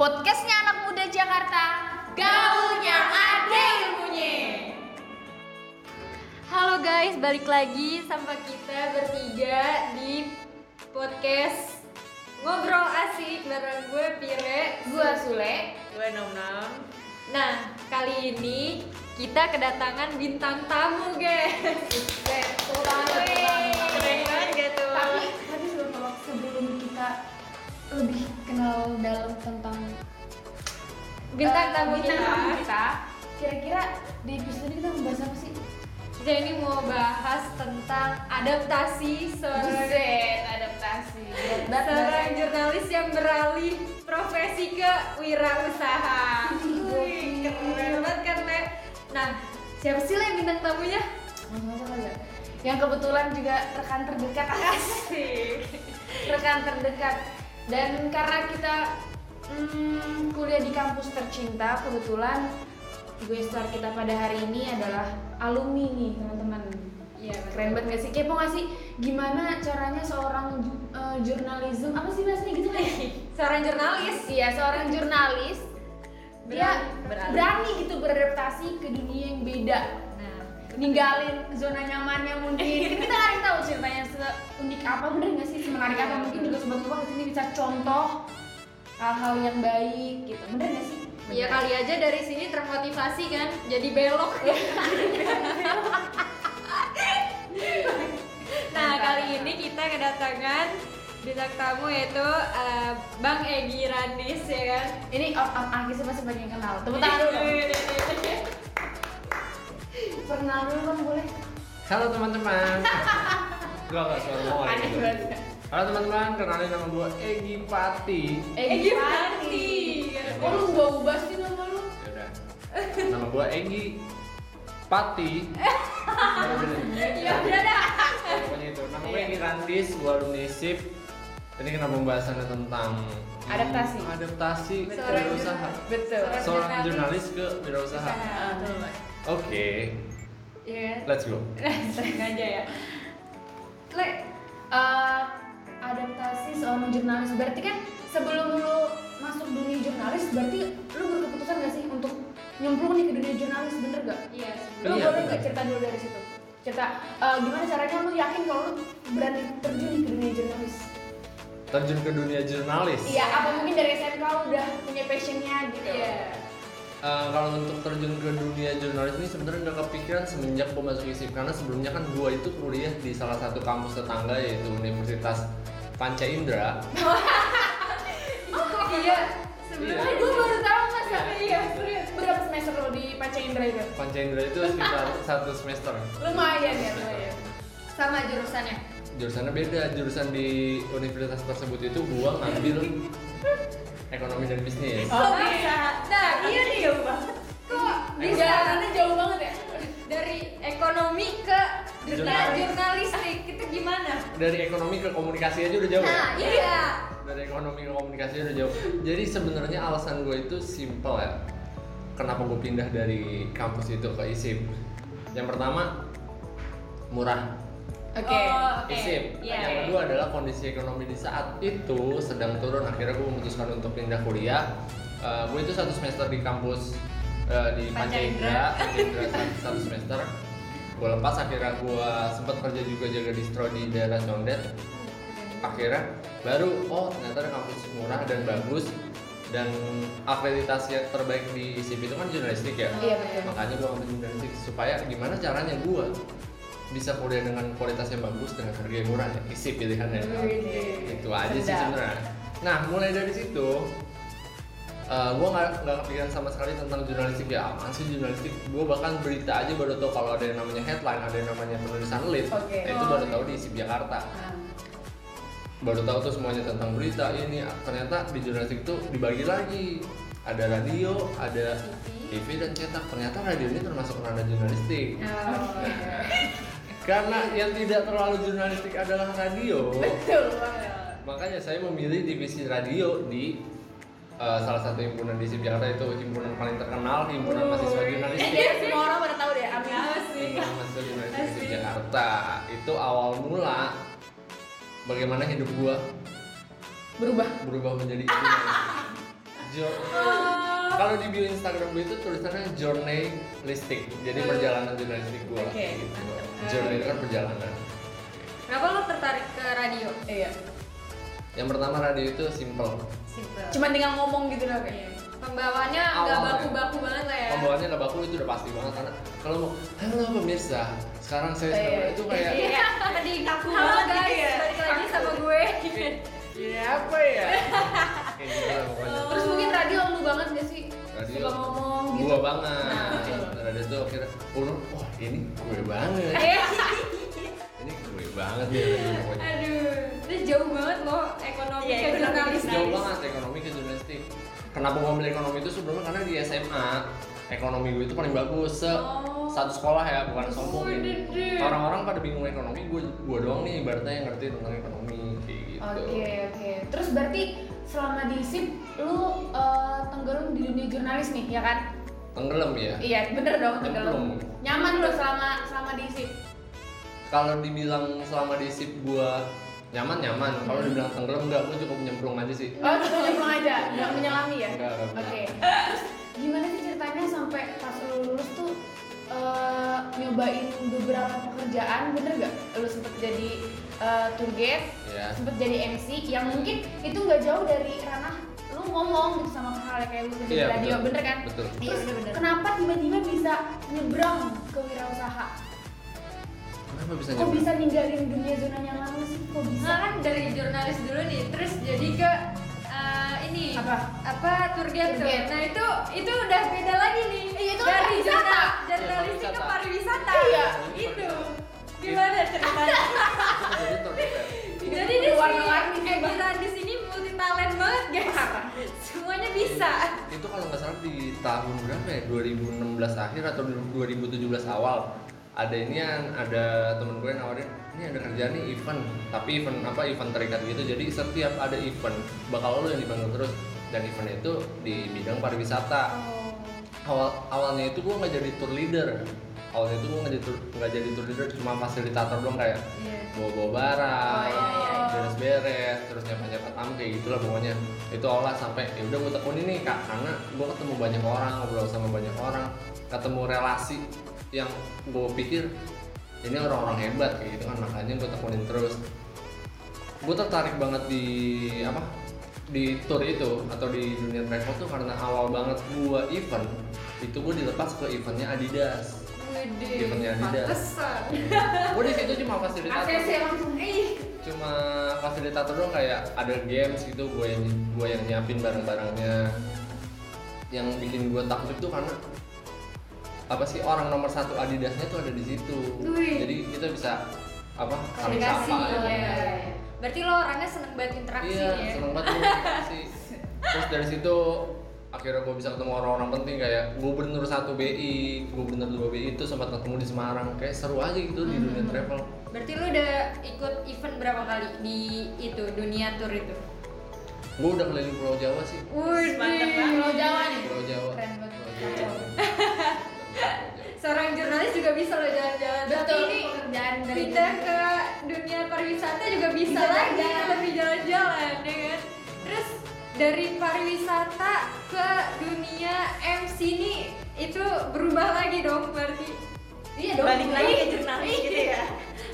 Podcastnya anak muda Jakarta Gaulnya ada ilmunya Halo guys, balik lagi sama kita bertiga di podcast Ngobrol Asik bareng gue Pire Gua Sule Gue nom nom. Nah, kali ini kita kedatangan bintang tamu guys Tepuk tangan, tepuk tangan. Keren banget gak tuh? Tapi, tapi sebelum, sebelum kita lebih kenal dalam tentang Bintang eh, tamu bintang kita kita Kira-kira di episode ini kita membahas apa sih? Kita ini mau bahas tentang adaptasi seorang adaptasi seorang jurnalis yang beralih profesi ke wirausaha. Wih, keren banget kan, Le? Nah, siapa sih Le bintang tamunya? Ya? Yang kebetulan juga rekan terdekat Asik. rekan terdekat dan karena kita mm, kuliah di kampus tercinta kebetulan gue star kita pada hari ini adalah alumni nih teman-teman. Iya, keren banget gak sih? Kepo gak sih? Gimana caranya seorang eh, jurnalism? Apa sih bahasanya gitu? Kan Seorang jurnalis. iya seorang jurnalis. Dia Beralih. berani gitu beradaptasi ke dunia yang beda ninggalin zona nyamannya mungkin. Kan kita nggak tahu ceritanya seunik apa bener nggak sih? Semenarik apa? Mungkin juga sobat lupa ke sini bisa contoh hal-hal yang baik gitu. Bener nggak sih? Ya kali aja dari sini termotivasi kan, jadi belok. nah, kali ini kita kedatangan bintang tamu yaitu eh, Bang Egi Randis ya kan. ini out out Agis masih banyak yang kenal. Tepuk tangan dulu kenal dulu bang boleh Halo teman-teman. Gua gak suara mau aneh banget Halo teman-teman, kenalin nama gua Egi Pati. Egi Pati. oh lu ubah ubah sih nama lu Yaudah. Nama gua Egi Pati. Ya udah dah. Pokoknya itu. Nama gua Egi Randis, gua alumni SIP. Ini kenapa pembahasannya tentang hmm, Adaptasi. adaptasi Seorang wirausaha. betul Seorang Seorang jurnalis. jurnalis ke wirausaha. Oke, Iya. let's go. Sering aja ya. Le, eh, adaptasi seorang jurnalis berarti kan sebelum lu masuk dunia jurnalis berarti lu berkeputusan gak sih untuk nyemplung nih ke dunia jurnalis bener gak? Iya. Lu Iya, boleh gak cerita dulu dari situ? Cerita eh, gimana caranya lu yakin kalau lu berani terjun ke dunia jurnalis? Terjun ke dunia jurnalis. Iya, apa mungkin dari SMK udah punya passionnya gitu? Iya. Eh, kalau untuk terjun ke dunia jurnalis ini sebenarnya udah kepikiran semenjak gue masuk ISIP karena sebelumnya kan gue itu kuliah di salah satu kampus tetangga yaitu Universitas Panca Indra. Oh, iya. Sebenarnya Eh, gue baru tahu mas ya? Iya, serius. Berapa semester lo di Panca Indra itu? Panca Indra itu sekitar satu semester. Lumayan ya, lumayan. sama jurusannya. Jurusannya beda, jurusan di universitas tersebut itu gue ngambil ekonomi dan bisnis. Oh, bisa. Nah, iya nih jauh banget. Kok bisa Jalannya jauh banget ya? dari ekonomi ke dunia Jurnalis. jurnalistik itu gimana? Dari ekonomi ke komunikasi aja udah jauh. Nah, iya. Dari ekonomi ke komunikasi udah jauh. Jadi sebenarnya alasan gue itu simple ya. Kenapa gue pindah dari kampus itu ke ISIP? Yang pertama murah. Oke. Oh, oke. ISIP. Iya. Yang kedua adalah kondisi ekonomi di saat itu sedang turun. Akhirnya gue memutuskan untuk pindah kuliah. Eh, gue itu satu semester di kampus eh, di Panca Indra. Satu, semester. Gue lepas akhirnya gue sempat kerja juga jaga distro di daerah Condet. Akhirnya baru oh ternyata kampus murah dan bagus dan akreditasi yang terbaik di ISIP itu kan jurnalistik ya Iya, betul. makanya gue ambil jurnalistik supaya gimana caranya gue bisa kuliah dengan kualitas yang bagus dengan harga yang murah ya. Isi pilihannya Wih, itu aja sih sedap. sebenarnya. Nah mulai dari situ gue nggak nggak kepikiran sama sekali tentang jurnalistik. Ya apaan sih jurnalistik? Gue bahkan berita aja baru tahu kalau ada yang namanya headline ada yang namanya penulisan lead Oke. Nah, itu baru tahu di ISIP Jakarta. Ah. baru tahu tuh semuanya tentang berita ini. Ternyata di jurnalistik itu dibagi lagi. Ada radio ada TV dan cetak. Ternyata radio ini termasuk ranah jurnalistik. Oh, karena yang tidak terlalu jurnalistik adalah radio Betul banget. makanya saya memilih divisi radio di eh, salah satu himpunan di SIP Jakarta itu himpunan paling terkenal himpunan mahasiswa jurnalistik Iya, semua orang pada tahu deh. Amin. himpunan mahasiswa jurnalistik di Jakarta itu awal mula bagaimana hidup gua Berubah. berubah menjadi jurnalis. Kalau di bio Instagram gue itu tulisannya journalistic jadi Hmm. perjalanan jurnalistik gue Oke. gitu. journey itu kan perjalanan Kenapa lo tertarik ke radio? Iya. yang pertama radio itu simple Simple. Cuma tinggal ngomong gitu loh Iya. Pembawaannya nggak Awalnya. baku-baku banget lah ya. pembawaannya nggak baku itu udah pasti banget karena kalau mau halo pemirsa sekarang saya Iya. sedang-" itu kayak Iya, tadi kaku Halo, banget guys. guys, balik lagi sama gue. Iya apa ya? Kayak gitu lah pokoknya. Terus mungkin radio lu banget gak sih? Radio Suka ngomong gitu. Gua banget. Nah. Radio itu akhirnya, oh, wah ini gue banget. Eh, Ini gue banget ya pokoknya. Aduh, itu jauh banget loh ekonomi Iya, ke jurnalistik. Jauh banget ekonomi ke jurnalistik. Kenapa gue milih ekonomi itu sebelumnya karena di SMA ekonomi gue itu paling bagus se Oh. satu sekolah ya bukan sombong ini. Widih. Orang-orang pada bingung ekonomi, gue gue doang nih ibaratnya yang ngerti tentang ekonomi kayak gitu. Oke oke. Terus berarti selama di SIP lu eh, tenggelam di dunia jurnalis nih ya kan? Tenggelam ya. Iya bener dong tenggelam. Tenggelam. Nyaman lu selama selama di SIP? kalau dibilang selama di sip gua nyaman nyaman kalau dibilang tenggelam enggak gua cukup nyemplung aja sih Oh cuma nyemplung aja, nggak menyelami ya? Oke. pernah. Terus gimana sih ceritanya sampai pas lu lulus tuh eh, nyobain beberapa pekerjaan bener gak? Lu sempet jadi eh, tour guide, ya sempet jadi MC yang mungkin itu nggak jauh dari ranah lu ngomong gitu sama hal kayak lu kerja Iya, di radio betul. bener kan? betul Iya, bener-bener. Kenapa tiba-tiba bisa nyebrang ke wirausaha? kenapa bisa Kok nyemplung bisa ninggalin dunia zona nyaman lu sih? Kok bisa? Nah kan dari jurnalis dulu nih, terus jadi ke eh, ini Apa? apa tour guide tuh. Nah itu itu udah beda lagi nih. Iya, itu kan dari jurnal Iya, jurnalistik ke pariwisata. pariwisata. Iya. Itu gimana ceritanya? Jadi di Warna-warni Bang. Egi di sini multi talent banget guys. Semuanya bisa. itu kalau nggak salah di tahun berapa ya 2016 akhir atau 2017 awal ada ini yang ada temen gue yang nawarin ini ada kerjaan nih event tapi event apa event terikat gitu jadi setiap ada event bakal lo yang dipanggil terus dan event itu di bidang pariwisata Oh. awal awalnya itu gue nggak jadi tour leader awalnya itu gue nggak jadi tour nggak jadi tour leader cuma fasilitator doang kayak Iya. bawa bawa barang Oh, iya, iya, iya. beres beres terus nyapa nyapa tamu kayak gitulah pokoknya itu olah sampai ya udah gue tekunin nih kak karena gue ketemu banyak orang ngobrol sama banyak orang ketemu relasi yang gue pikir ini orang-orang hebat kayak gitu kan makanya gue tekunin terus gue tertarik banget di apa di tour itu atau di dunia travel tuh karena awal banget gue event itu gue dilepas ke eventnya Adidas Widih, Eventnya Adidas. pantesan. gue di situ cuma fasilitator ACC langsung. Ih, cuma fasilitator doang kayak ada games gitu gue yang gue yang nyiapin barang-barangnya yang bikin gue takjub tuh karena apa sih orang nomor satu Adidasnya tuh ada di situ Wih. jadi kita bisa apa saling sapa aja. Iya. Berarti lo orangnya seneng banget interaksi iya ya. seneng banget komunikasi terus dari situ akhirnya gue bisa ketemu orang-orang penting kayak gubernur satu BI gubernur dua BI itu sempat ketemu di Semarang kayak seru aja gitu di dunia travel Berarti lo udah ikut event berapa kali di itu dunia tour itu? gue udah keliling Pulau Jawa sih Wih, Mantap banget. Pulau Jawa nih. Pulau Jawa Keren banget. Pulau Jawa. seorang jurnalis juga bisa lo jalan-jalan. Tapi Betul. ini pekerjaan dari pindah ke dunia pariwisata juga bisa, Bisa lagi jalan. Dari pariwisata ke dunia MC nih itu berubah lagi dong berarti. Iya dong. Balik lagi ke jurnalis gitu ya.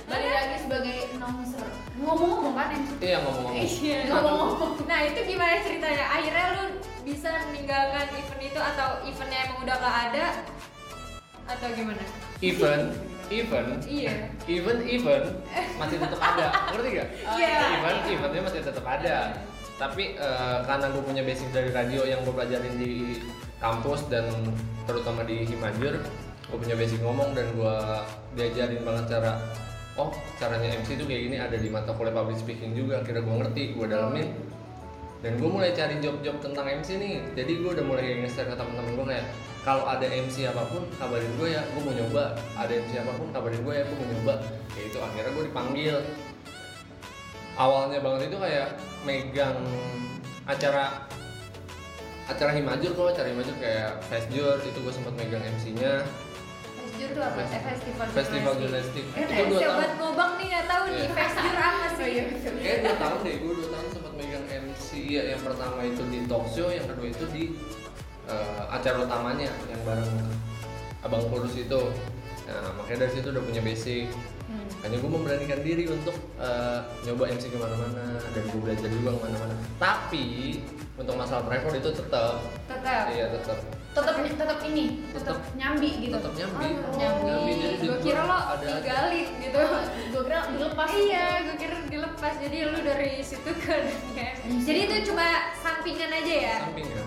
Balik lagi sebagai announcer. Ngomong-ngomong kan MC. Iya ngomong-ngomong. Iya. Ngomong-ngomong. Nah itu gimana ceritanya? Akhirnya lu bisa meninggalkan event itu atau eventnya emang udah gak ada atau gimana? Event, event, Iya. event, event masih tetap ada. Ngerti gak? Iya. Event, eventnya masih tetap ada. Tapi eh, karena gue punya basic dari radio yang gue pelajarin di kampus dan terutama di Himajur, gue punya basic ngomong dan gue diajarin banget cara oh caranya MC itu kayak gini ada di mata kuliah public speaking juga akhirnya gue ngerti gue dalemin dan gue mulai cari job-job tentang MC nih. Jadi gue udah mulai nge-share ke teman-teman gue kayak kalau ada MC apa pun kabarin gue ya gue mau nyoba. Ada MC apa pun kabarin gue ya gue mau nyoba. Kayak itu akhirnya gue dipanggil. Awalnya banget itu kayak megang acara acara Himajur kok acara Himajur kayak Festjur itu gue sempat megang MC-nya Festjur tuh apa? Eh, festival festival jurnalistik. Eh, itu dua tahun. sobat ngobang nih nggak tahu nih Iya. Festjur apa Oh sih? kayak dua tahun deh gue dua tahun sempat megang MC iya yang pertama itu di talk show yang kedua itu di eh, acara utamanya yang bareng abang kurus itu. Nah makanya dari situ udah punya basic Hmm. hanya gue memberanikan diri untuk eh, nyoba MC ke mana-mana dan gue belajar juga ke mana-mana. Tapi untuk masalah travel itu tetap tetap iya tetap tetap tetap ini tetap nyambi gitu. Tetap nyambi. Oh, nyambi jadi di gue gua kira lo ada digali gitu. Gue kira dilepas. Iya gue kira dilepas. Jadi lu dari situ ke dunia jadi itu cuma sampingan aja ya? Samping Oh,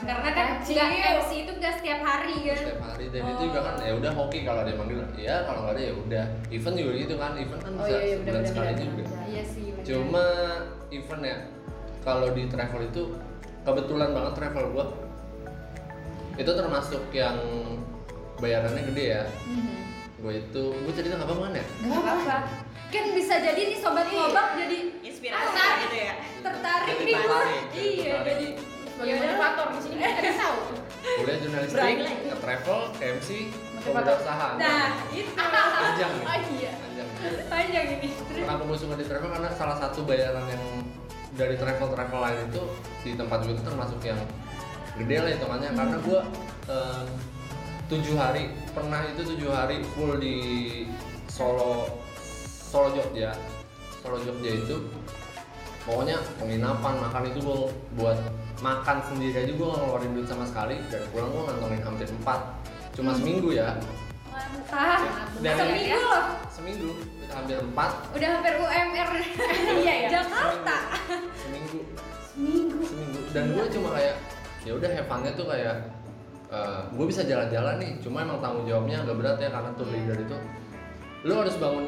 karena kan nggak MC itu nggak setiap hari kan. setiap hari. Dan itu juga kan ya udah hoki kalau ada yang manggil. Ya kalau nggak ada ya udah. Event juga gitu kan. Event kan Oh, bisa iya, iya, sebulan sekali benar, juga. Iya sih bener. cuma event ya kalau di travel itu kebetulan banget travel gua itu termasuk yang bayarannya gede ya. Mhm. gue itu gue cerita nggak apa-apa kan ya? Gak apa-apa. Kan bisa jadi nih sobat Iya. ngobak jadi Inspirasi gitu ya. tertarik nih gua. iya jadi sebagai ya udah motivator di sini kita tidak tahu. Kuliah jurnalistik ke travel ke MC Motivator. berusaha nah itu panjang nih oh iya. Panjang panjang ini. Terus Kenapa gue suka di travel karena salah satu bayaran yang dari travel travel lain itu di tempat gue itu termasuk yang gede lah hitungannya. Karena gue em, tujuh hari pernah itu tujuh hari full di Solo Solo Jogja. Solo Jogja itu pokoknya penginapan makan itu gue buat makan sendiri aja gue nggak ngeluarin duit sama sekali. Dan pulang gue ngantongin hampir empat. Cuma seminggu ya. Mantap. Dan- seminggu loh. Seminggu hampir empat. Udah hampir UMR Iya, ya. Jakarta. Seminggu. Seminggu. Seminggu. Dan gue cuma kayak ya udah have fun-nya tuh kayak gue bisa jalan-jalan nih. Cuma emang tanggung jawabnya agak berat ya karena tour leader itu lo harus bangun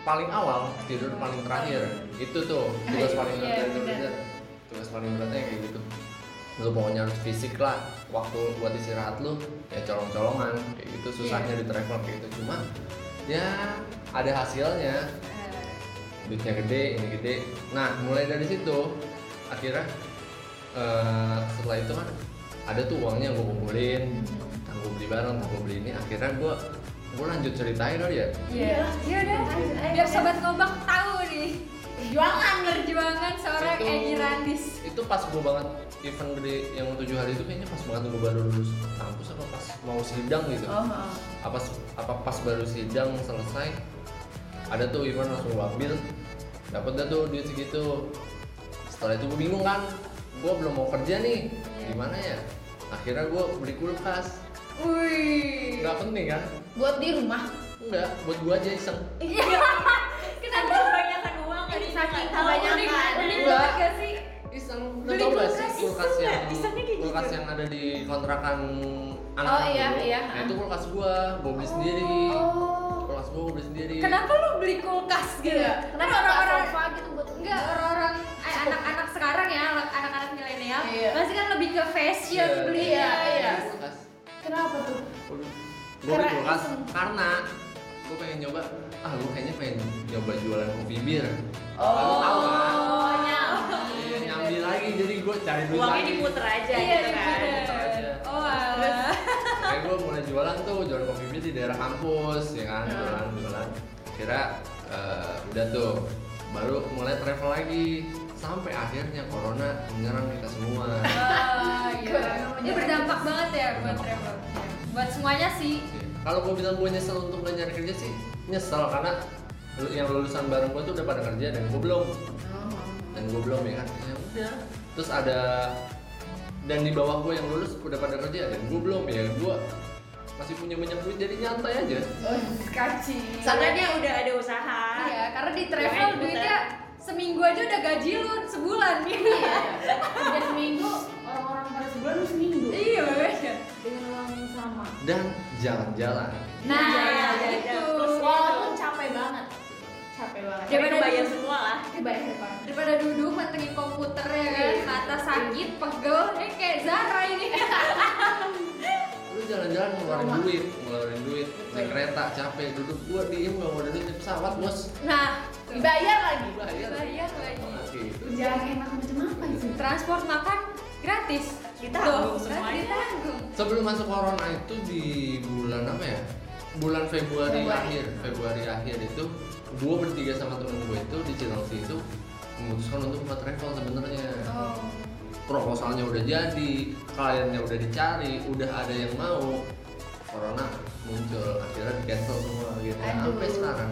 paling awal tidur paling terakhir. Itu tuh tugas paling berat Iya, leader. Tugas paling beratnya kayak gitu lo pokoknya harus fisik lah. Waktu buat istirahat lo ya colong-colongan. Kayak gitu susahnya di travel kayak gitu. Cuma ya ada hasilnya. Duitnya gede ini gede. Nah mulai dari situ akhirnya eh, setelah itu kan ada tuh uangnya gue kumpulin. Gue beli barang gue beli ini. Akhirnya gue gue lanjut ceritain kali ya. Iya. Iya udah Lanjut. Aja. biar sobat ngobak tahu nih. Perjuangan perjuangan seorang Egi Randis pas gue banget event gede yang tujuh hari itu kayaknya pas banget gue baru lulus kampus apa pas mau sidang gitu. Oh, oh. apa apa pas baru sidang selesai ada tuh event langsung gue ambil dapat dah tuh duit segitu. Setelah itu gue bingung kan gue belum mau kerja nih gimana ya? Akhirnya gue beli kulkas. Wih. Nggak penting kan? Buat di rumah? Enggak buat gue aja iseng. Kenapa kebanyakan uang? Kan tahu kebanyakan. unik kan? Enggak. gak sih Beli tau gak sih kulkas, kulkas iseng yang kulkas gitu. yang ada di kontrakan anak Oh, iya, dulu. iya. nah, itu kulkas gua gua beli sendiri oh kulkas gua gua beli sendiri kenapa lu beli kulkas gitu iya kan kenapa orang-orang sofa gitu buat enggak orang-orang eh, anak-anak sekarang ya anak-anak milenial Iya. pasti kan lebih ke fashion Iya, beli iya, iya. kulkas kenapa tuh gua beli Karena kulkas karena gua pengen nyoba ah gua kayaknya pengen nyoba jualan kopi bir oh Lu tahu kan oh nyambi Iya, nyambi lagi jadi gua cari duit Uangnya lagi diputer aja iya gitu kan. diputer. aja. oh alah kayak gue mulai jualan tuh jualan kopi bir di daerah kampus ya kan Hmm. jualan jualan kira eh, udah tuh baru mulai travel lagi sampai akhirnya corona menyerang kita semua Ah, iya. Ini berdampak banget ya buat travel. Buat semuanya sih. Kalau gue bilang gue nyesel untuk gak nyari kerja sih nyesel karena yang lulusan bareng gue tuh udah pada kerja dan gue belum. Dan gue belum ya kan? Ya udah. Terus ada dan di bawah gue yang lulus udah pada kerja dan gue belum ya gue masih punya banyak duit jadi nyantai aja. Oh kaci. Karena dia udah ada usaha. Iya, karena di travel diputer. duitnya seminggu aja udah gaji lu sebulan. Gitu. iya. Kerja seminggu orang-orang pada sebulan lu seminggu. Iya, dengan uang yang sama. Dan jalan-jalan. Nah, Iya, iya, gitu. iya. Plus walaupun capek banget. Capek banget. Daripada bayar duduk- semua lah. Kebayang depan Daripada duduk mantengin komputer ya kan, Iya. mata sakit, pegel, eh kayak Zara ini. lu jalan-jalan ngeluarin Rumah. duit ngeluarin duit. Naik kereta capek duduk. Gua diem gak mau duit naik pesawat bos. Nah, dibayar lagi. Bayar bayar lagi. kerjaan enak macam apa itu? Transport makan gratis. Ditanggung Tuh, semuanya. Ditanggung. sebelum masuk corona itu di bulan apa ya bulan Februari, Februari. akhir Februari akhir itu gua bertiga sama temen gue itu di Cilengsi itu memutuskan untuk buat travel sebenarnya Oh. proposalnya udah jadi kliennya udah dicari udah ada yang mau corona muncul akhirnya di cancel semua gitu Aduh. sampai sekarang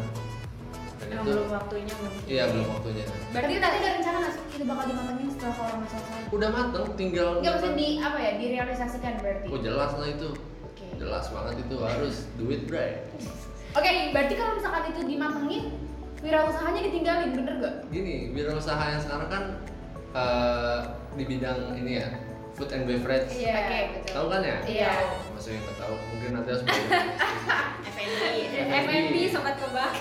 Emang itu belum waktunya mungkin. iya belum waktunya Berarti tadi ada rencana nggak sih itu bakal dimatengin setelah corona selesai? udah mateng tinggal Nggak maksudnya di apa ya direalisasikan berarti. oh jelas lah itu Oke. jelas banget itu harus duit bre Oke, berarti kalau misalkan itu dimatengin, wirausahanya ditinggalin, bener gak? gini wirausaha yang sekarang kan eh, di bidang ini ya food and beverage Iya. Oke, betul. tahu kan ya Iya. maksudnya nggak tahu mungkin nanti harus beli FNB. FNB sobat kebak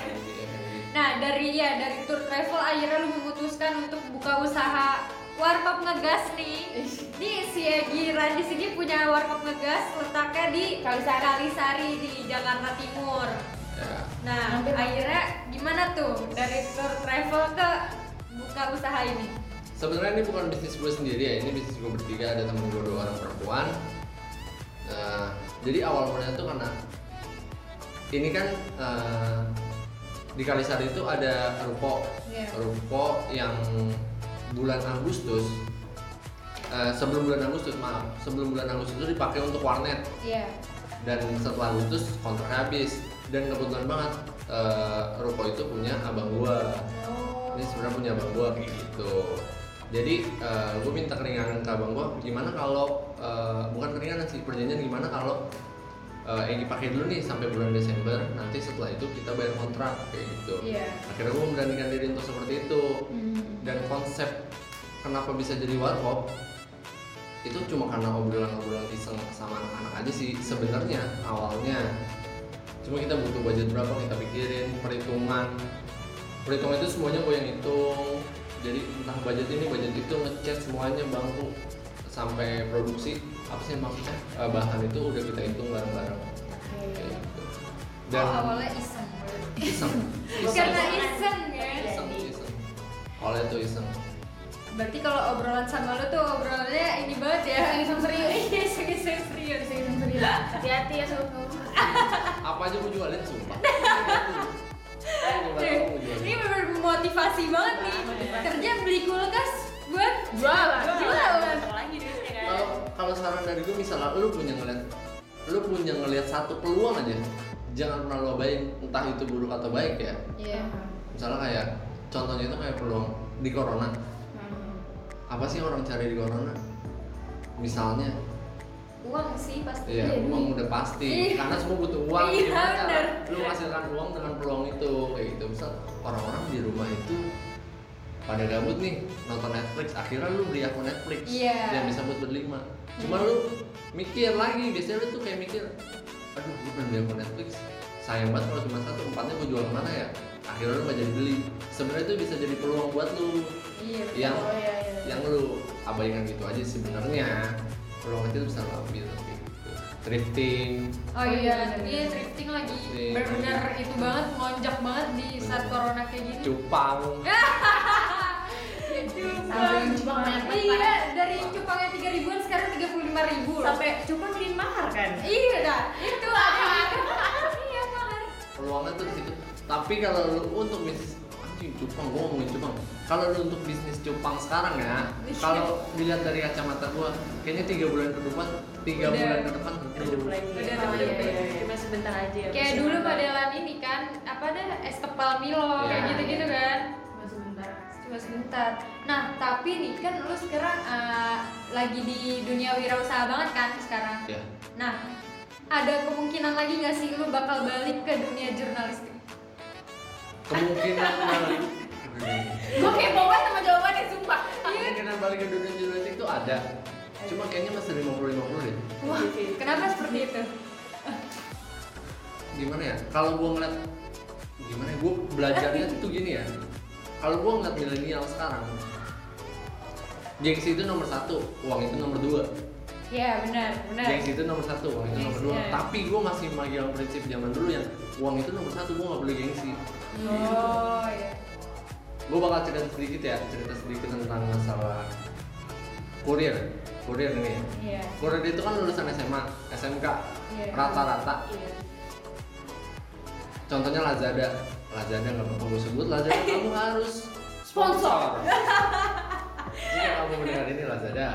Nah dari ya dari tour travel akhirnya lu memutuskan untuk buka usaha warkop ngegas nih. Di Siagi Randi Sigi punya warkop ngegas letaknya di Kalisari. Kalisari di Jakarta Timur. ya Nah Hampir. akhirnya gimana tuh dari tour travel ke buka usaha ini? sebenarnya ini bukan bisnis gue sendiri ya ini bisnis gue bertiga ada temen gue dua orang perempuan nah jadi awal mulanya tuh karena ini kan eh, di Kalisari itu ada ruko Iya. ruko yang bulan Agustus eh, sebelum bulan Agustus maaf sebelum bulan Agustus itu dipakai untuk warnet Iya. dan setelah Agustus kontrak habis dan kebetulan banget eh, ruko itu punya abang gua Oh. ini sebenarnya punya abang gua kayak gitu jadi eh, gue minta keringanan ke abang gua gimana kalau eh, bukan keringanan sih perjanjian gimana kalau eh, Egi pakai dulu nih sampai bulan Desember nanti setelah itu kita bayar kontrak kayak gitu. Iya. akhirnya gue memberanikan diri untuk seperti itu. Hmm. dan konsep kenapa bisa jadi warkop itu cuma karena obrolan-obrolan iseng sama anak-anak aja sih sebenarnya awalnya. Cuma kita butuh budget berapa kita pikirin perhitungan. Perhitungan itu semuanya gue yang hitung. Jadi entah budget ini budget itu ngechat semuanya bangku sampai produksi apa sih maksudnya Eh, bahan itu udah kita hitung bareng-bareng Oke. kayak gitu Dan dan oh, awalnya iseng. iseng Karena iseng ya. iseng iseng oleh itu iseng Berarti kalau obrolan sama lu tuh obrolannya ini banget ya. Iseng serius. Iya, iseng-iseng serius. Iseng serius. Hati-hati ya sobat kamu. apa aja gue jualin sumpah misalnya lu punya ngeliat lu punya ngeliat satu peluang aja jangan pernah lo abain entah itu buruk atau baik ya Iya. misalnya kayak contohnya itu kayak peluang di corona Hmm. apa sih orang cari di corona misalnya Uang sih pasti. Iya, Iya, uang duit. udah pasti. Iya. Karena semua butuh uang. Iya, Gimana lu menghasilkan uang dengan peluang itu? Kayak gitu. Misal orang-orang di rumah itu pada gabut nih nonton Netflix, akhirnya lu beli akun Netflix Iya. yang bisa buat berlima. Cuma lu mikir lagi, biasanya lu tuh kayak mikir, aduh gue pengen beli akun Netflix, sayang banget kalau cuma satu, empatnya gue jual ke mana ya? Akhirnya lu gak jadi beli. Sebenarnya itu bisa jadi peluang buat lu Iya. yang Oh iya iya. yang lu abaikan gitu aja sebenarnya peluang kecil bisa lo ambil gitu thrifting Oh iya, iya drifting lagi benar-benar itu banget melonjak banget di saat corona kayak gini. cupang Sampai cupang banyak banget, Iya, dari cupang yang tiga ribuan sekarang tiga puluh lima ribu. loh. Sampai cuma jadi mahar kan? Iya dah, itu ada yang Iya mahar. peluangnya tuh di situ tapi kalau lu untuk bisnis anjing cupang gua ngomongin cupang kalau lu untuk bisnis cupang sekarang ya Iya. kalau dilihat dari kacamata gua kayaknya tiga bulan ke depan tiga Udah. bulan ke depan Hidup lagi. Udah, Oh, udah, iya, udah. iya, iya. Cuma sebentar aja. Kayak dulu modelan ini kan, apa dah es kepal Milo kayak Iya. gitu-gitu kan. Cuma sebentar. Nah, tapi nih kan lu sekarang eh, lagi di dunia wirausaha banget kan sekarang. ya Nah, ada kemungkinan lagi nggak sih lu bakal balik ke dunia jurnalistik? kemungkinan balik Gue kepo banget sama jawabannya, sumpah. kemungkinan balik ke dunia jurnalistik itu ada cuma kayaknya masih 50 50 deh Wah, kenapa seperti itu? gimana ya kalau gua ngeliat gimana ya gua belajarnya tuh gini ya kalau gua ngeliat milenial sekarang gengsi itu nomor satu uang itu nomor dua Iya, benar, benar. gengsi itu nomor satu uang itu nomor dua ya. tapi gua masih megang prinsip zaman dulu yang uang itu nomor satu gua nggak boleh gengsi Oh, iya. gua bakal cerita sedikit ya cerita sedikit tentang masalah kurir kurir ini ya. Iya. kurir itu kan lulusan SMA SMK Iya. rata-rata Iya. Contohnya Lazada Lazada nggak gue sebut Lazada kamu harus Sponsor. Jika kamu mendengar ini Lazada,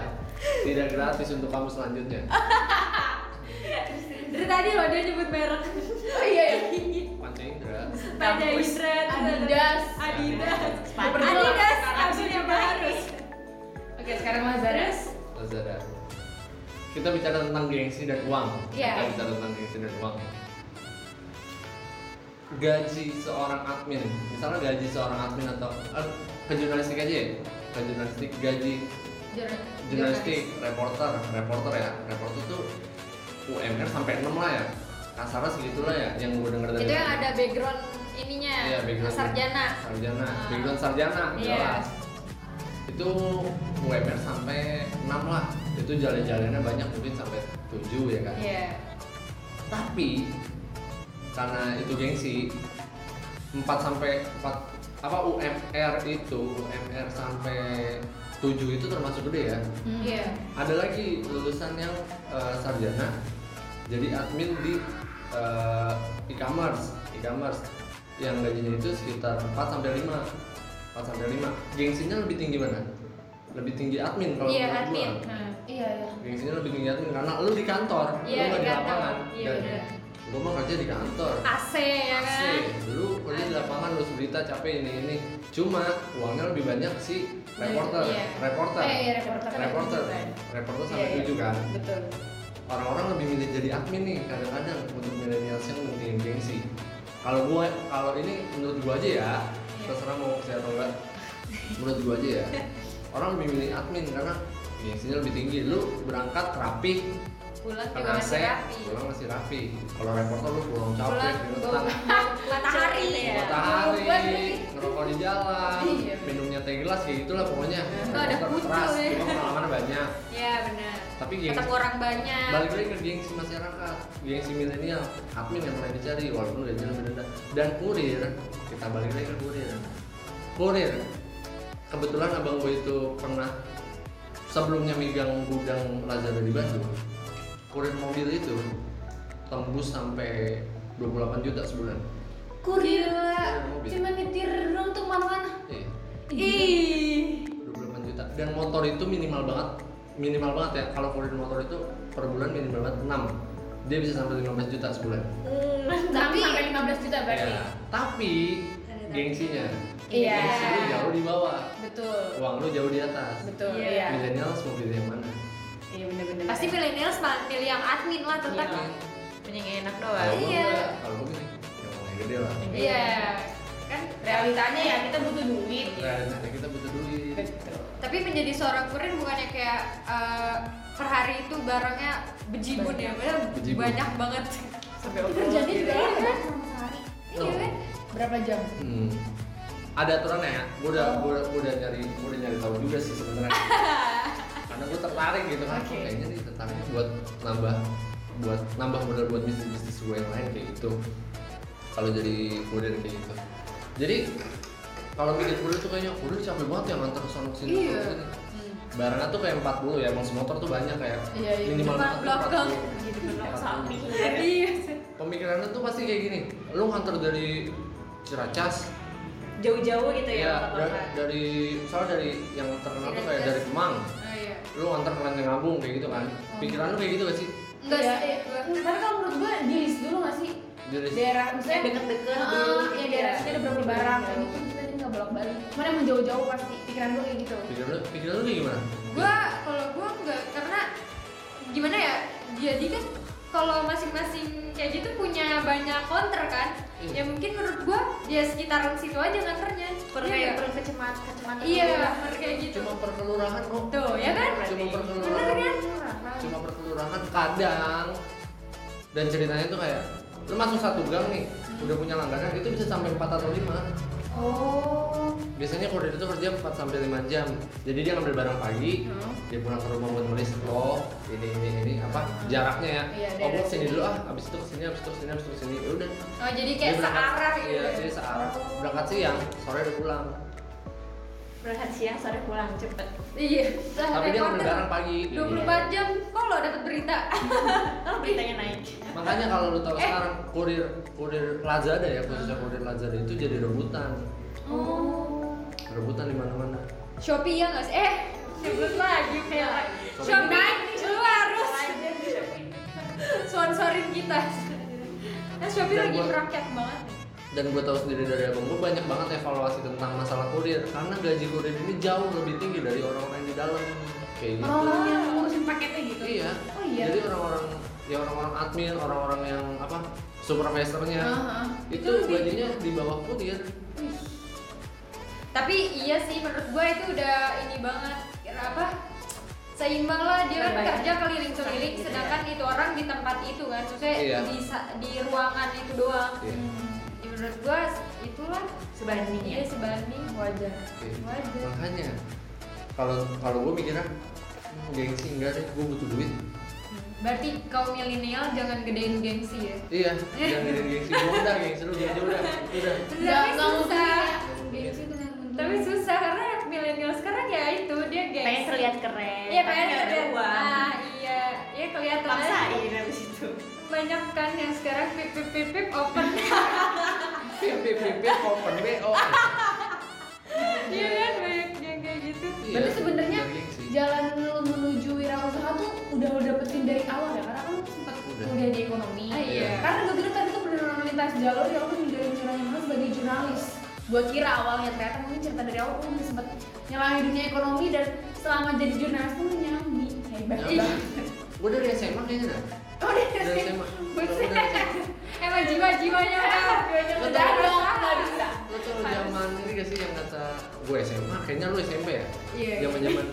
tidak gratis untuk kamu selanjutnya. Dari tadi loh dia nyebut merek. Oh iya. Panca Indra. Adidas. Adidas. Adidas, Sekarang Adidas sudah harus. Oke, sekarang Lazada. Lazada. Kita bicara tentang gengsi dan uang. Iya. Kita bicara tentang gengsi dan uang. Gaji seorang admin, misalnya gaji seorang admin atau eh, ke jurnalistik aja ya, ke jurnalistik gaji jurnalistik, reporter, reporter ya, reporter tuh UMR sampai 6 lah ya, kasarnya segitulah ya, yang gue denger dari Itu yang ada background ininya, Iya, background. sarjana. sarjana, Ah. background sarjana, Iya. jelas. Itu UMR sampai 6 lah, itu jalan-jalannya banyak mungkin sampai 7 ya kan. Iya. Tapi karena itu gengsi 4 sampai 4 apa UMR itu UMR sampai 7 itu termasuk gede ya. Iya. Ada lagi lulusan yang eh, sarjana jadi admin di eh, e-commerce, e-commerce yang gajinya itu sekitar 4 sampai 5. 4 sampai 5. Gengsinya lebih tinggi mana? Lebih tinggi admin kalau Iya, menurut gua. admin. Nah, iya ya. Gengsinya lebih tinggi admin karena lu di kantor, Iya, lu nggak di di lapangan. Iya, Dan gua mah kerja di kantor. AC ya AC. kan? Dulu kerja di lapangan nulis berita capek ini ini. Cuma uangnya lebih banyak si reporter, Iya. reporter. Eh, iya, reporter. reporter, Kan. reporter Iya, sampai iya. tujuh kan. Betul. Orang-orang lebih milih jadi admin nih kadang-kadang untuk milenials yang pentingin gengsi. Kalau gua, kalau ini menurut gua aja ya, Iya. terserah mau saya atau enggak. Menurut gua aja ya, orang lebih milih admin karena gengsinya lebih tinggi. Lu berangkat rapi, Pulang ke juga masih rapi. pulang masih rapi. Kalau reporter lu pulang capek, Pulang keringetan, matahari Gitu ya. matahari, ngerokok di jalan, Iya. minumnya teh gelas kayak gitulah pokoknya. Nggak ada keras, ya. cuma pengalamannya banyak. Iya benar. Tapi gengsi Ketemu orang banyak. balik lagi ke gengsi masyarakat gengsi milenial admin yang mulai dicari walaupun gajinya lebih rendah dan kurir kita balik lagi ke kurir kurir kebetulan abang gue itu pernah sebelumnya megang gudang Lazada di Bandung kurir mobil itu tembus sampai 28 juta sebulan Kurir mobil. cuma nyetir doang tuh mana-mana. iya Ih. 28 juta dan motor itu minimal banget minimal banget ya kalau kurir motor itu per bulan minimal banget 6 dia bisa sampai 15 juta sebulan Tapi sampai 15 juta berarti. Ya, tapi gengsinya Iya. gengsi lu jauh di bawah Betul. uang lu jauh di atas Betul. Iya. Iya. milenial mau pilih yang mana Iya benar-benar. Pasti milenials malah milih yang admin lah tetap. Iya. Punya yang enak doang. Iya. kalau gua gini yang gede lah Iya. Kan realitanya ya kita butuh duit. realitanya kita butuh duit Betul. tapi menjadi seorang kurir bukannya kayak eh, per hari itu barangnya bejibun ya, Bejibun. banyak banget. Sampai Kerjanya juga gitu. ya kan sama sehari. No. Iya kan? Berapa jam? hmm. ada aturannya ya gua udah gua, gua udah nyari gua udah nyari tahu juga sih sebenarnya karena gua tertarik gitu kan Oke. kayaknya nih tertarik buat nambah buat nambah modal buat bisnis bisnis gue yang lain kayak gitu kalau jadi kurir kayak gitu jadi kalau bikin kurir tuh kayaknya kurir capek banget ya nganter sono sini Iya. sini barangnya tuh kayak 40 ya emang semotor tuh banyak kayak Iya, iya. minimal Depan belakang. 40. Jadi benar sapi. Iya. pemikirannya tuh pasti kayak gini lu nganter dari Ciracas Jauh-jauh gitu ya. ya kota-kota. da- dari misalnya dari yang terkenal tuh kayak dari Kemang iya. Lu nganter ke Lenteng Agung kayak gitu kan pikiran lu kayak gitu gak sih Enggak Iya, sih. iya. Tapi kalau menurut gua di list dulu nggak sih? dari Daerah misalnya deket-deket dulu ya gitu daerah ya. sini ada berapa barang kayak gitu kita jadi nggak bolak balik. Mana emang jauh-jauh pasti pikiran gua kayak gitu. pikiran lu pikiran lu kayak gimana Gua kalau gua enggak karena gimana ya? Jadi kan kalau masing-masing kayak gitu punya banyak counter kan? Iya. Ya mungkin menurut gua ya sekitaran situ aja nganternya. Per Iya kayak per kecamatan kecamatan. Iya, per kayak gitu. cuma per kelurahan kok Tuh, ya kan? cuma per Bener kelurahan kan? cuma per kelurahan kadang dan ceritanya tuh kayak lu masuk satu gang nih udah punya langganan itu bisa sampai 4 atau 5 Oh. biasanya kurir itu kerja 4 sampai 5 jam jadi dia ngambil barang pagi Hmm. dia pulang ke rumah buat nulis oh ini ini ini apa jaraknya ya Iya, oh gua sini. dulu ah abis itu ke sini abis itu ke sini abis itu ke sini ya udah Oh, jadi Dia kayak searah gitu. iya ya? jadi searah berangkat siang sore udah pulang Berangkat siang sore pulang cepet. Iya. Tapi dia barang pagi 24 jam kok lo dapet berita? Oh beritanya naik. makanya kalau lu tahu Eh. sekarang kurir kurir Lazada ya khususnya kurir Lazada itu jadi rebutan Oh. rebutan di mana-mana Shopee ya nggak sih? Eh, sebut lagi kayak Shopee, lu harus sponsorin kita. Nah, Shopee lagi merakyat banget. Dan gue tahu sendiri dari abang gue banyak banget evaluasi tentang masalah kurir karena gaji kurir ini jauh lebih tinggi dari orang-orang yang di dalam kayak gitu Orang-orang yang ngurusin paketnya gitu. iya Oh iya. jadi orang-orang ya orang-orang admin orang-orang yang apa supervisornya Aha. itu lebih- gajinya di bawah kurir Tapi iya sih menurut gue itu udah ini banget kira apa? Seimbang lah dia kan kerja keliling-keliling sedangkan itu orang di tempat itu kan maksudnya Iya. di di ruangan itu doang. Iya. Ya, menurut gue itulah Sebanding iya ya. sebanding Wajar. Wajar. makanya kalau kalau gue mikirnya "Hmm, gengsi enggak deh gue butuh duit Berarti kaum milenial jangan gedein gengsi ya. iya jangan gengsi gengsi gue udah gengsi lu gengsi udah udah Nggak Tapi susah. ya. Gengsi Tapi susah karena milenial sekarang ya itu dia gengsi. Pengen terlihat keren. Iya pengen terlihat. Nah iya, ya kelihatan aja. Paksain habis itu. Banyak kan yang sekarang pip pip pip pip open. bo Iya kan banyak yang kayak gitu. Iya, Berarti sebenarnya gengsi. jalan lu menuju wirausaha tuh udah lu dapetin dari awal ya karena kan lu sempat Udah. kuliah di ekonomi. Ah, iya. Karena gue kira tadi tuh beneran lintas jalur ya lu caranya lu sebagai jurnalis. Gue kira awalnya ternyata mungkin cerita dari awal lu udah sempat nyelahi dunia ekonomi dan selama jadi jurnalis tuh nyambi hebat gue dari SMA kayaknya dah Oh dia dari. SMA Buset. Udah jiwa-jiwanya udah udah udah nggak bisa. lo zaman ini gak sih yang kata gue SMA kayaknya lu SMP ya Iya. zaman zaman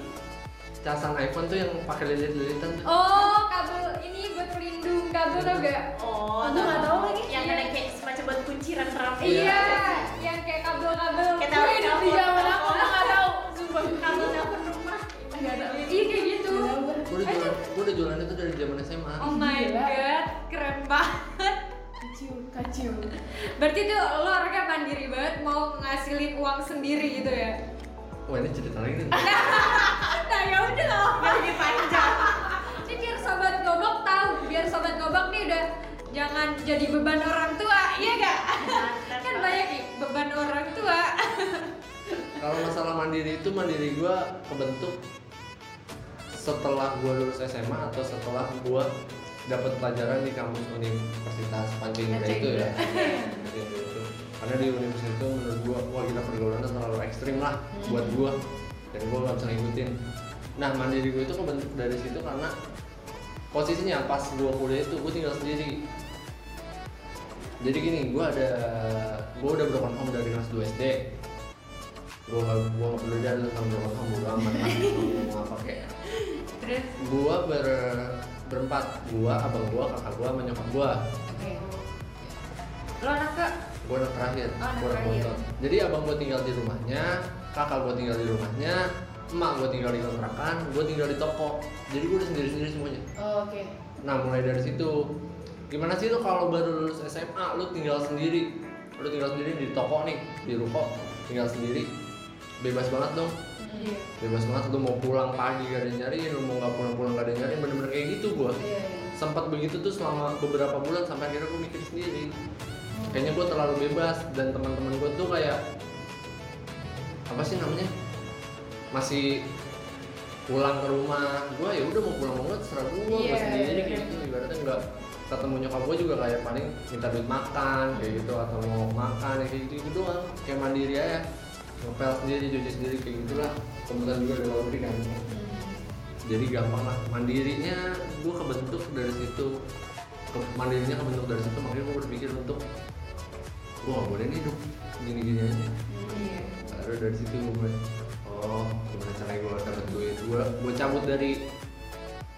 casan iPhone tuh yang pakai lilit-lilitan tuh Oh, kabel ini buat pelindung kabel tau gak? Oh, Aku nggak tahu lagi. Yang Iya. ada kayak semacam buat kunciran rambut. Iya, yang kayak kabel-kabel. Gue hidup di zaman aku nggak tahu. Sumpah. Kabel dapur rumah. Nggak. Iya kayak gitu. Gue. udah jualan gue udah jualan itu dari zaman SMA Oh my god, keren banget. Kacau, kacau. Berarti tuh lo orangnya mandiri banget mau ngasilin uang sendiri gitu ya? wah ini cerita lagi nih Nah ya udah loh. Lagi panjang. Ini biar sobat gobok tahu, biar sobat gobok nih udah jangan jadi beban orang tua, iya gak? kan banyak nih beban orang tua. kalau masalah mandiri itu mandiri gue kebentuk setelah gue lulus SMA atau setelah gue dapat pelajaran di kampus Universitas Panjang Indah itu ya. Karena di universitas itu menurut gue wah gila pergaulannya terlalu ekstrim lah buat gue dan gue nggak bisa ngikutin. Nah mandiri gue itu kebentuk dari situ karena posisinya pas gue kuliah itu gue tinggal sendiri. Jadi gini gue ada gue udah home dari kelas 2 SD gue gak gue gak perlu dari tentang home gue amat lah mau ngomong apa kayak. Terus? Gue ber berempat. Gue abang gue kakak gue sama nyokap gue Oke. lo anak ke gue anak terakhir. Oh, anak gue anak bontot. Jadi abang gue tinggal di rumahnya kakak gue tinggal di rumahnya emak gue tinggal di kontrakan gue tinggal di toko. Jadi gue udah sendiri sendiri semuanya. Oh, Oke. Nah mulai dari situ. Gimana sih lu kalau baru lulus SMA lu tinggal sendiri? Lu tinggal sendiri di toko nih di ruko. Tinggal sendiri. Bebas banget dong Iya. bebas banget lu mau pulang pagi gak ada nyariin lu mau nggak pulang pulang gak ada nyariin bener-bener kayak gitu gua Iya. iya. sempat begitu tuh selama beberapa bulan sampai akhirnya gue mikir sendiri kayaknya gue terlalu bebas dan teman-teman gue tuh kayak apa sih namanya masih pulang ke rumah gue ya udah mau pulang mau nggak terserah gue gue Iya, sendiri iya, kayak iya. gitu ibaratnya nggak ketemu nyokap gue juga kayak paling minta duit makan kayak gitu atau mau makan ya kayak gitu, gitu doang kayak mandiri aja ngepel sendiri cuci sendiri kayak gitulah. Kebetulan juga ada laundry kan. Jadi gampang lah. Mandirinya gue kebentuk dari situ. Ke- mandirinya kebentuk dari situ makanya gue berpikir untuk gue gak boleh nih hidup gini-gini aja. Iya. baru dari situ gue oh gimana caranya gue dapet duit? Gue gue cabut dari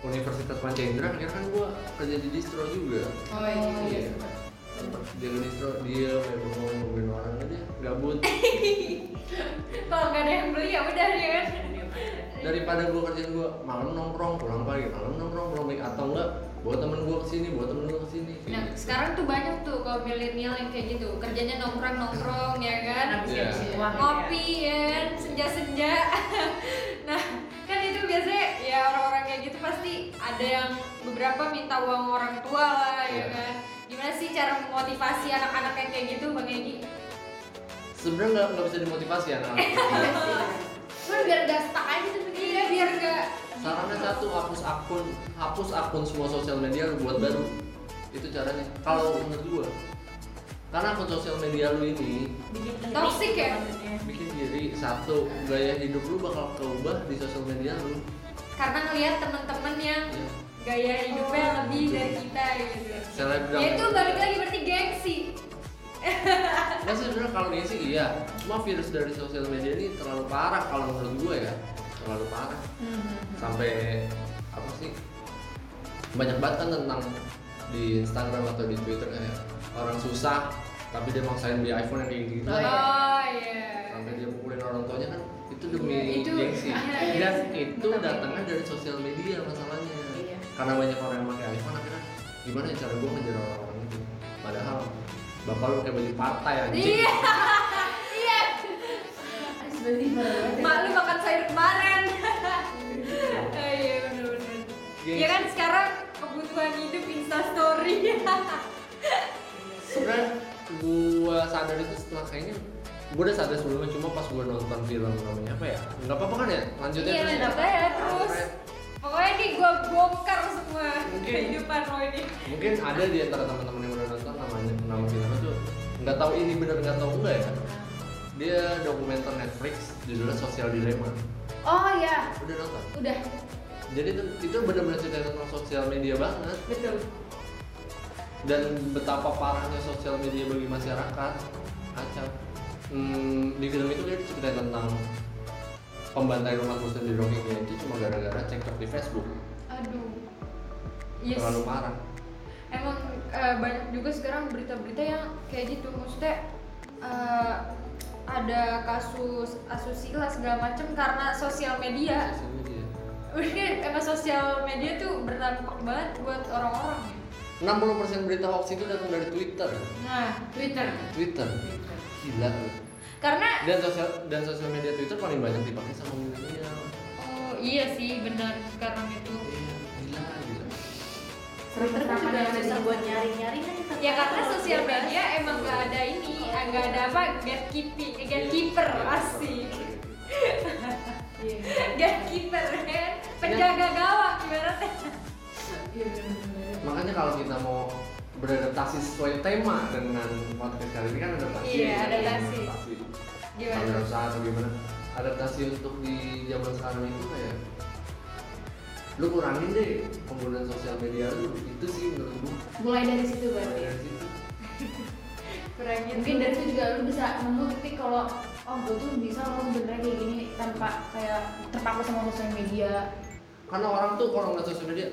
Universitas Panca Indra akhirnya kan gue kerja di distro juga. Oh iya. Iya. sempet jaga distro dia kayak bengong nungguin orang aja gabut kalau nggak ada yang beli ya udah ya kan daripada gue kerjaan gue malam nongkrong pulang pagi malam nongkrong pulang pagi atau enggak bawa temen gue ke sini bawa temen gue ke sini Nah, gitu. sekarang tuh banyak tuh kaum milenial yang kayak gitu, kerjanya nongkrong nongkrong ya kan, uang gitu ya. ngopi ya, kan? senja-senja. nah, kan itu biasanya ya orang-orang kayak gitu pasti ada yang beberapa minta uang orang tua lah ya Iya. kan. Gimana sih cara memotivasi anak-anak yang kayak gitu, Bang Egi? Sebenarnya nggak nggak bisa dimotivasi ya anak Cuman biar gak stuck aja tuh iya biar nggak. Sarannya satu hapus akun hapus akun semua sosial media lu buat baru. Itu caranya. Kalau menurut gua karena akun sosial media lu ini Bikin Toxic ya? bikin diri satu gaya hidup lu bakal keubah di sosial media lu. Karena ngelihat teman-teman yang ya. gaya hidupnya lebih dari kita gitu selebgram. Ya itu balik lagi berarti gengsi Sih sebenarnya kalau ini sih iya. Cuma virus dari sosial media ini terlalu parah kalau menurut gua ya. Terlalu parah. Sampai apa sih banyak banget kan tentang di Instagram atau di Twitter kayak orang susah tapi dia maksain beli iPhone yang kayak gitu Oh, iya. oh iya sampai dia pukulin orang tuanya kan itu demi Iya, itu- gengsi iya, iya. dan itu datangnya dari sosial media masalahnya. Iya. karena banyak orang yang pakai iPhone akhirnya gimana ya cara gue ngejar orang-orang itu? Padahal bapak lu kayak baju partai anjing. Iya. Iya. Ya. mak lu makan sayur kemarin. Oh, iya bener-bener Gengsi. ya kan sekarang kebutuhan hidup instastory sebenarnya gua sadar itu setelah kayaknya gua udah sadar sebelumnya cuma pas gua nonton film namanya apa ya? Nggak apa-apa kan ya? Lanjutnya iya terus ya? aja terus. Pokoknya nih gue bongkar semua Mungkin. kehidupan lo ini. mungkin ada di antara teman-teman yang nama filmnya tuh nggak tahu ini bener nggak tahu enggak ya? Dia dokumenter Netflix judulnya Sosial Dilema Oh iya, udah nonton? Udah. jadi itu itu benar-benar cerita tentang sosial media banget. Betul. dan betapa parahnya sosial media bagi masyarakat kacau. Hmm, di film itu dia cerita tentang pembantaian umat muslim di Rohingya itu cuma gara-gara cekcok di Facebook. Aduh. Yes. Terlalu parah. Emang eh, banyak juga sekarang berita-berita yang kayak gitu. Maksudnya eh, ada kasus asusila segala macem karena sosial media. Sosial media. Udah emang sosial media tuh berdampak banget buat orang-orang ya? 60% berita hoax itu datang dari Twitter. Nah Twitter. Twitter. Gila lu. karena dan sosial dan sosial media Twitter paling banyak dipakai sama milenial. Oh iya sih benar. Sekarang itu. Iya, Kan juga susah buat nyari-nyari kan kita ya karena sosial media emang gak ada ini nggak ada apa gatekeeping eh, gatekeeper asik. Iya. gatekeeper kan? Penjaga gawang ibaratnya. Iya makanya kalau kita mau beradaptasi sesuai tema dengan podcast kali ini kan adaptasi. Iya, ya, adaptasi. adaptasi. Gimana? Usaha atau gimana? Adaptasi untuk di zaman sekarang itu kayak lu kurangin deh penggunaan sosial media lu itu sih menurut gua Mulai dari situ Mulai berarti. dari situ. kurangin Mungkin dari situ juga lu bisa nemu titik kalau oh gue tuh bisa loh sebenarnya kayak gini tanpa kayak terpaku sama sosial media. karena orang tuh kalau nggak sosial media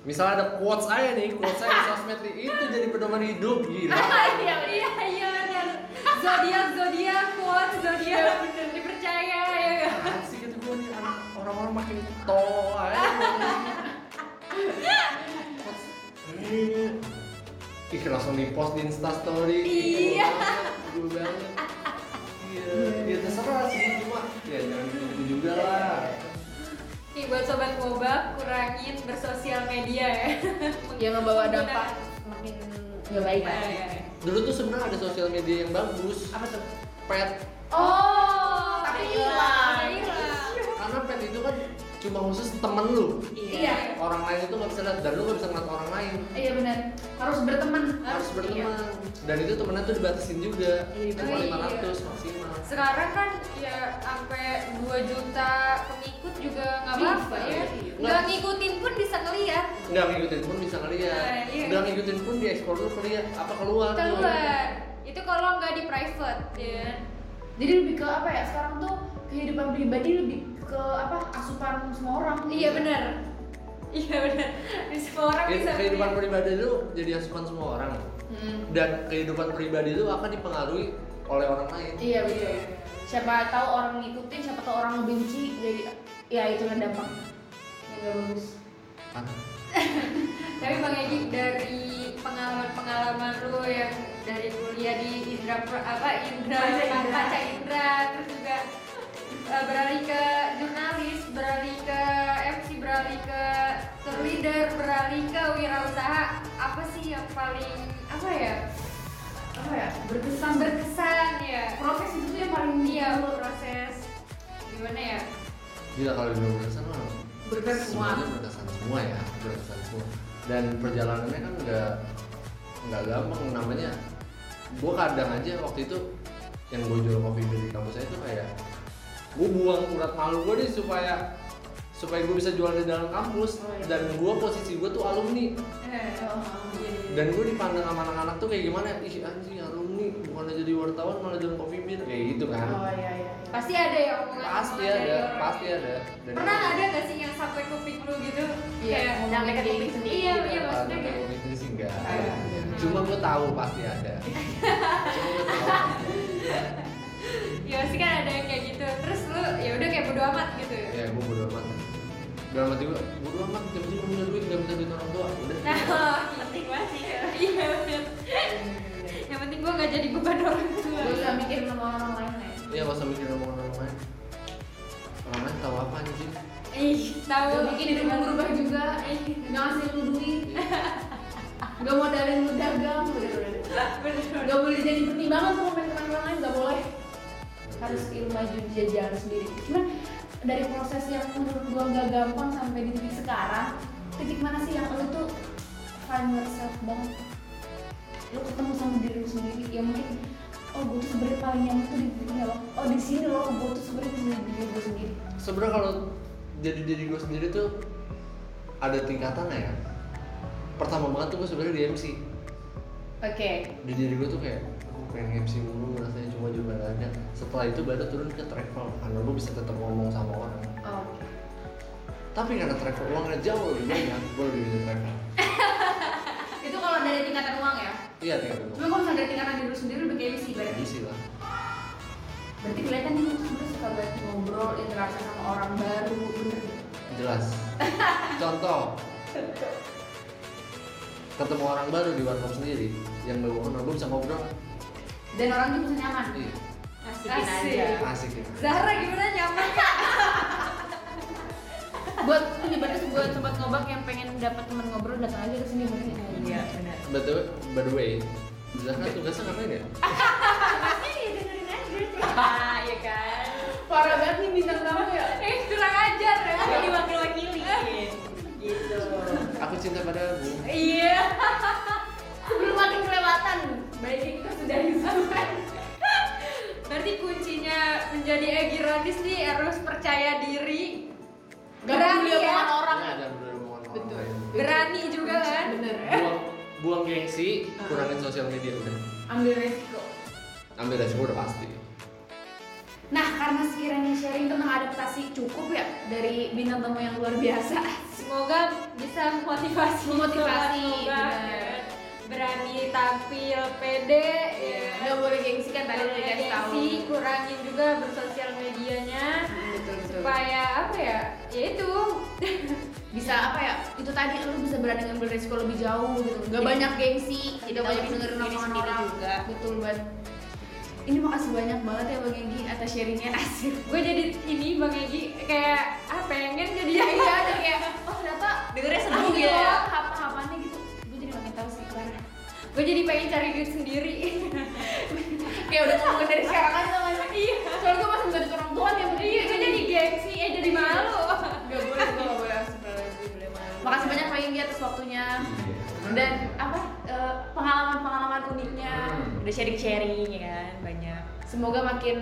misalnya ada quotes aja nih quotes saya di sosmed nih, itu jadi pedoman hidup gila iya iya iya benar zodiak zodiak kuat zodiak dipercaya ya nggak? Apaan sih gitu gua nih orang-orang makin to aja hmm. Ih langsung di post di instastory Iya. Gue banget Iya, ya terserah sih cuma ya jangan gitu juga lah Nih buat sobat moba kurangin bersosial media ya. Yang ngebawa dampak makin nggak baik lah. ya, ya. Dulu tuh sebenarnya ada sosial media yang bagus Apa tuh? Pet Oh, Tapi hilang. Cuma khusus temen lu Iya. Orang lain itu nggak bisa lihat dan lu nggak bisa ngeliat orang lain Iya benar. Harus berteman. Harus berteman Dan itu temennya tuh dibatasin juga Iya, Cuma iya. 500 maksimal Sekarang kan ya sampai 2 juta pengikut juga nggak apa-apa Bisa, ya. iya. Nggak ngikutin pun bisa ngeliat nggak ngikutin pun bisa ngeliat Nah, iya. nggak ngikutin pun di explore tuh ngeliat apa keluar tuh. keluar. Itu kalau nggak di private ya. Jadi lebih ke apa ya? Sekarang tuh kehidupan pribadi lebih ke apa? Asupan semua orang. Iya benar. Iya benar. Semua orang bisa kehidupan ngeliat. pribadi lu jadi asupan semua orang Hmm. dan kehidupan pribadi lu akan dipengaruhi oleh orang lain Iya betul. Siapa tahu orang ngikutin, siapa tahu orang benci, jadi ya itu kan dampaknya. Yang gak bagus. Tapi Bang Egi dari pengalaman-pengalaman lu yang dari kuliah di Indra apa Indra. Panca Indra terus juga eh, beralih ke jurnalis, beralih ke MC, beralih ke tour leader, beralih ke wirausaha. Apa sih yang paling apa ya? apa ya? Berkesan. Berkesan ya. Proses itu tuh yang paling iya proses. Gimana ya? Gila kalau dibilang berkesan mah berkesan semua. berkesan semua ya berkesan semua. Dan perjalanannya kan nggak nggak gampang. Namanya gue kadang aja waktu itu yang gue jual kopi di kampus saya itu kayak gue buang urat malu gue deh supaya supaya gue bisa jual di dalam kampus. Oh, iya. dan gue posisi gue tuh alumni. Eh, Oh, dan gue dipandang sama anak-anak tuh kayak gimana? Ih anjing alumni. Bukannya jadi wartawan malah jualan kopi bir kayak gitu kan. Oh iya iya. Pasti ada ya omongan pasti omongan dari ada orang. pasti ada. Dan pernah itu- ada gak sih yang sampai kuping lu gitu? Iya, kayak nyampe ke kuping sendiri iya iya maksudnya Ada kayak kopi sih enggak Ada. cuma gue tahu pasti ada. Cuma gue tahu ya pasti kan ada yang kayak gitu. Terus lu ya udah kayak bodo amat gitu ya? Gue bodo amat. Dalam hati gue bodo amat. Yang penting gue punya duit gak bisa duit orang tua. Udah. Nah penting banget sih. Ya. iya. Bener yang penting gua nggak jadi beban orang tua. Gak usah mikirin sama orang lain ya Iya gak usah mikirin omongan orang lain. Orang lain tahu apa anjing? Ih tahu. Gak bikin hidup berubah juga. Gak ngasih lu duit. Gak modalin lu dagang. Udah. bener. Gak boleh jadi pertimbangan sama Harus ilmu maju jajan sendiri. Cuman dari proses yang menurut gua gak gampang sampai di titik sekarang Titik mana sih yang lu tuh find yourself banget Lu ketemu sama diri lu sendiri Ya mungkin Oh gue tuh sebenernya paling nyaman tuh di sini loh Oh di sini loh gue tuh sebenernya bisa jadi diri gue sendiri. Sebenernya kalau jadi diri gue sendiri tuh ada tingkatannya ya. Pertama banget tuh gue sebenarnya di MC Oke. Di diri gue tuh kayak Aku pengen MC mulu cuma juga gak ada. Setelah itu baru turun ke travel. Karena gue bisa tetap ngomong sama orang. Oke. Tapi karena travel uangnya jauh lebih banyak Gue lebih milih travel. Itu kalau dari tingkatan uang ya? Iya tingkat Cuma itu kalau misalnya dari tingkatan diri lu sendiri lebih kayak sih berarti? Lah. Berarti kelihatan nih lu sebenernya suka banget ngobrol, interaksi sama orang baru, bener gitu? Jelas. Contoh. Ketemu orang baru di warkop sendiri Yang gue kenal, gue bisa ngobrol Dan orangnya bisa nyaman. Iya. Asikin Asik. aja. Asik ya Zahra gimana nyaman? Kak Buat berarti buat sobat ngobak yang pengen dapat teman ngobrol datang aja ke sini bener ya? iya benar. Way, by the way Zahra tugasnya ngapain ya? pasti ya dengerin aja ah iya kan? Parah banget nih bintang tamu ya. Eh kurang ajar ya. Aku diwakil-wakili gitu. Aku cinta padamu. Iya. Sebelum makin kelewatan Baiknya kita sudah kan berarti kuncinya menjadi Egi Radis nih harus percaya diri. Gak Berani ya. orang. Betul. Berani juga kan? Bener. Buang, buang gengsi, kurangin sosial media udah Ambil resiko. Ambil resiko udah pasti. Nah, karena sekiranya sharing tentang adaptasi cukup ya dari bintang tamu yang luar biasa. semoga bisa memotivasi. Memotivasi, Semoga, benar. Berani tampil pede ya Gak boleh gengsi kan tadi udah dikasih tahu. kurangin juga bersosial medianya Betul betul. supaya apa ya ya itu Bisa apa ya? Itu tadi lu bisa berani ngambil resiko lebih jauh gitu. Gak Jadi- banyak gengsi, tahu banyak diri dengerin omongan orang. juga. Betul banget. Ini makasih banyak banget ya Bang Egi atas sharingnya asik. gue jadi ini bang Egi kayak ah pengen jadi ya Iya, jadi kayak oh ternyata dengernya seneng gue jadi pengen cari duit sendiri Kayak udah ngomongin dari sekarang aja sama Iya. Soalnya gue masih bisa orang tua nih. iya gue jadi gengsi eh jadi malu Gak boleh, gue gak boleh astagfirullahaladzim. Makasih banyak Pak Inggi atas waktunya dan apa eh, pengalaman-pengalaman uniknya. Hmm. udah sharing-sharing ya kan banyak Semoga makin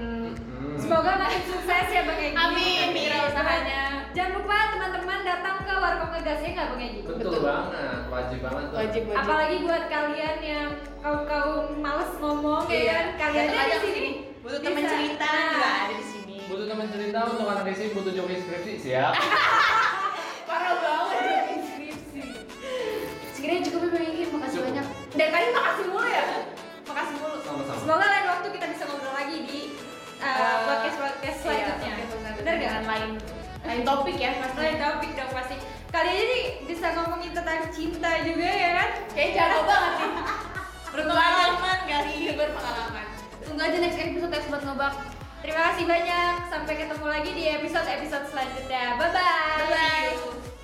Hmm. semoga makin sukses ya bang Egi Amin, kira usahanya. jangan lupa teman-teman datang ke warkop ngegasnya nggak bang Egi Betul, Betul. banget, wajib banget tuh wajib wajib. apalagi buat kalian yang kaum kaum males ngomong ya Iya. kan kalian aja aja di sini butuh teman cerita Nah. juga ada di sini Butuh teman cerita untuk anak isi, butuh joki skripsi, siap Parah banget jadi skripsi. Sekiranya cukup ya Bang Inggi, makasih Cukup. banyak. Dan tadi makasih mulu ya. Makasih mulu. Sama-sama semoga lain waktu kita bisa ngobrol Eh, podcast podcast selanjutnya Iya, podcast bener gak? dengan lain lain topik ya pasti. lain topik dong pasti kali ini bisa ngomongin tentang cinta juga ya kan Kayak jago banget nih. berpengalaman kali berpengalaman. Tunggu aja next episode ya sobat ngobak. terima kasih banyak sampai ketemu lagi di episode episode selanjutnya bye bye Bye bye.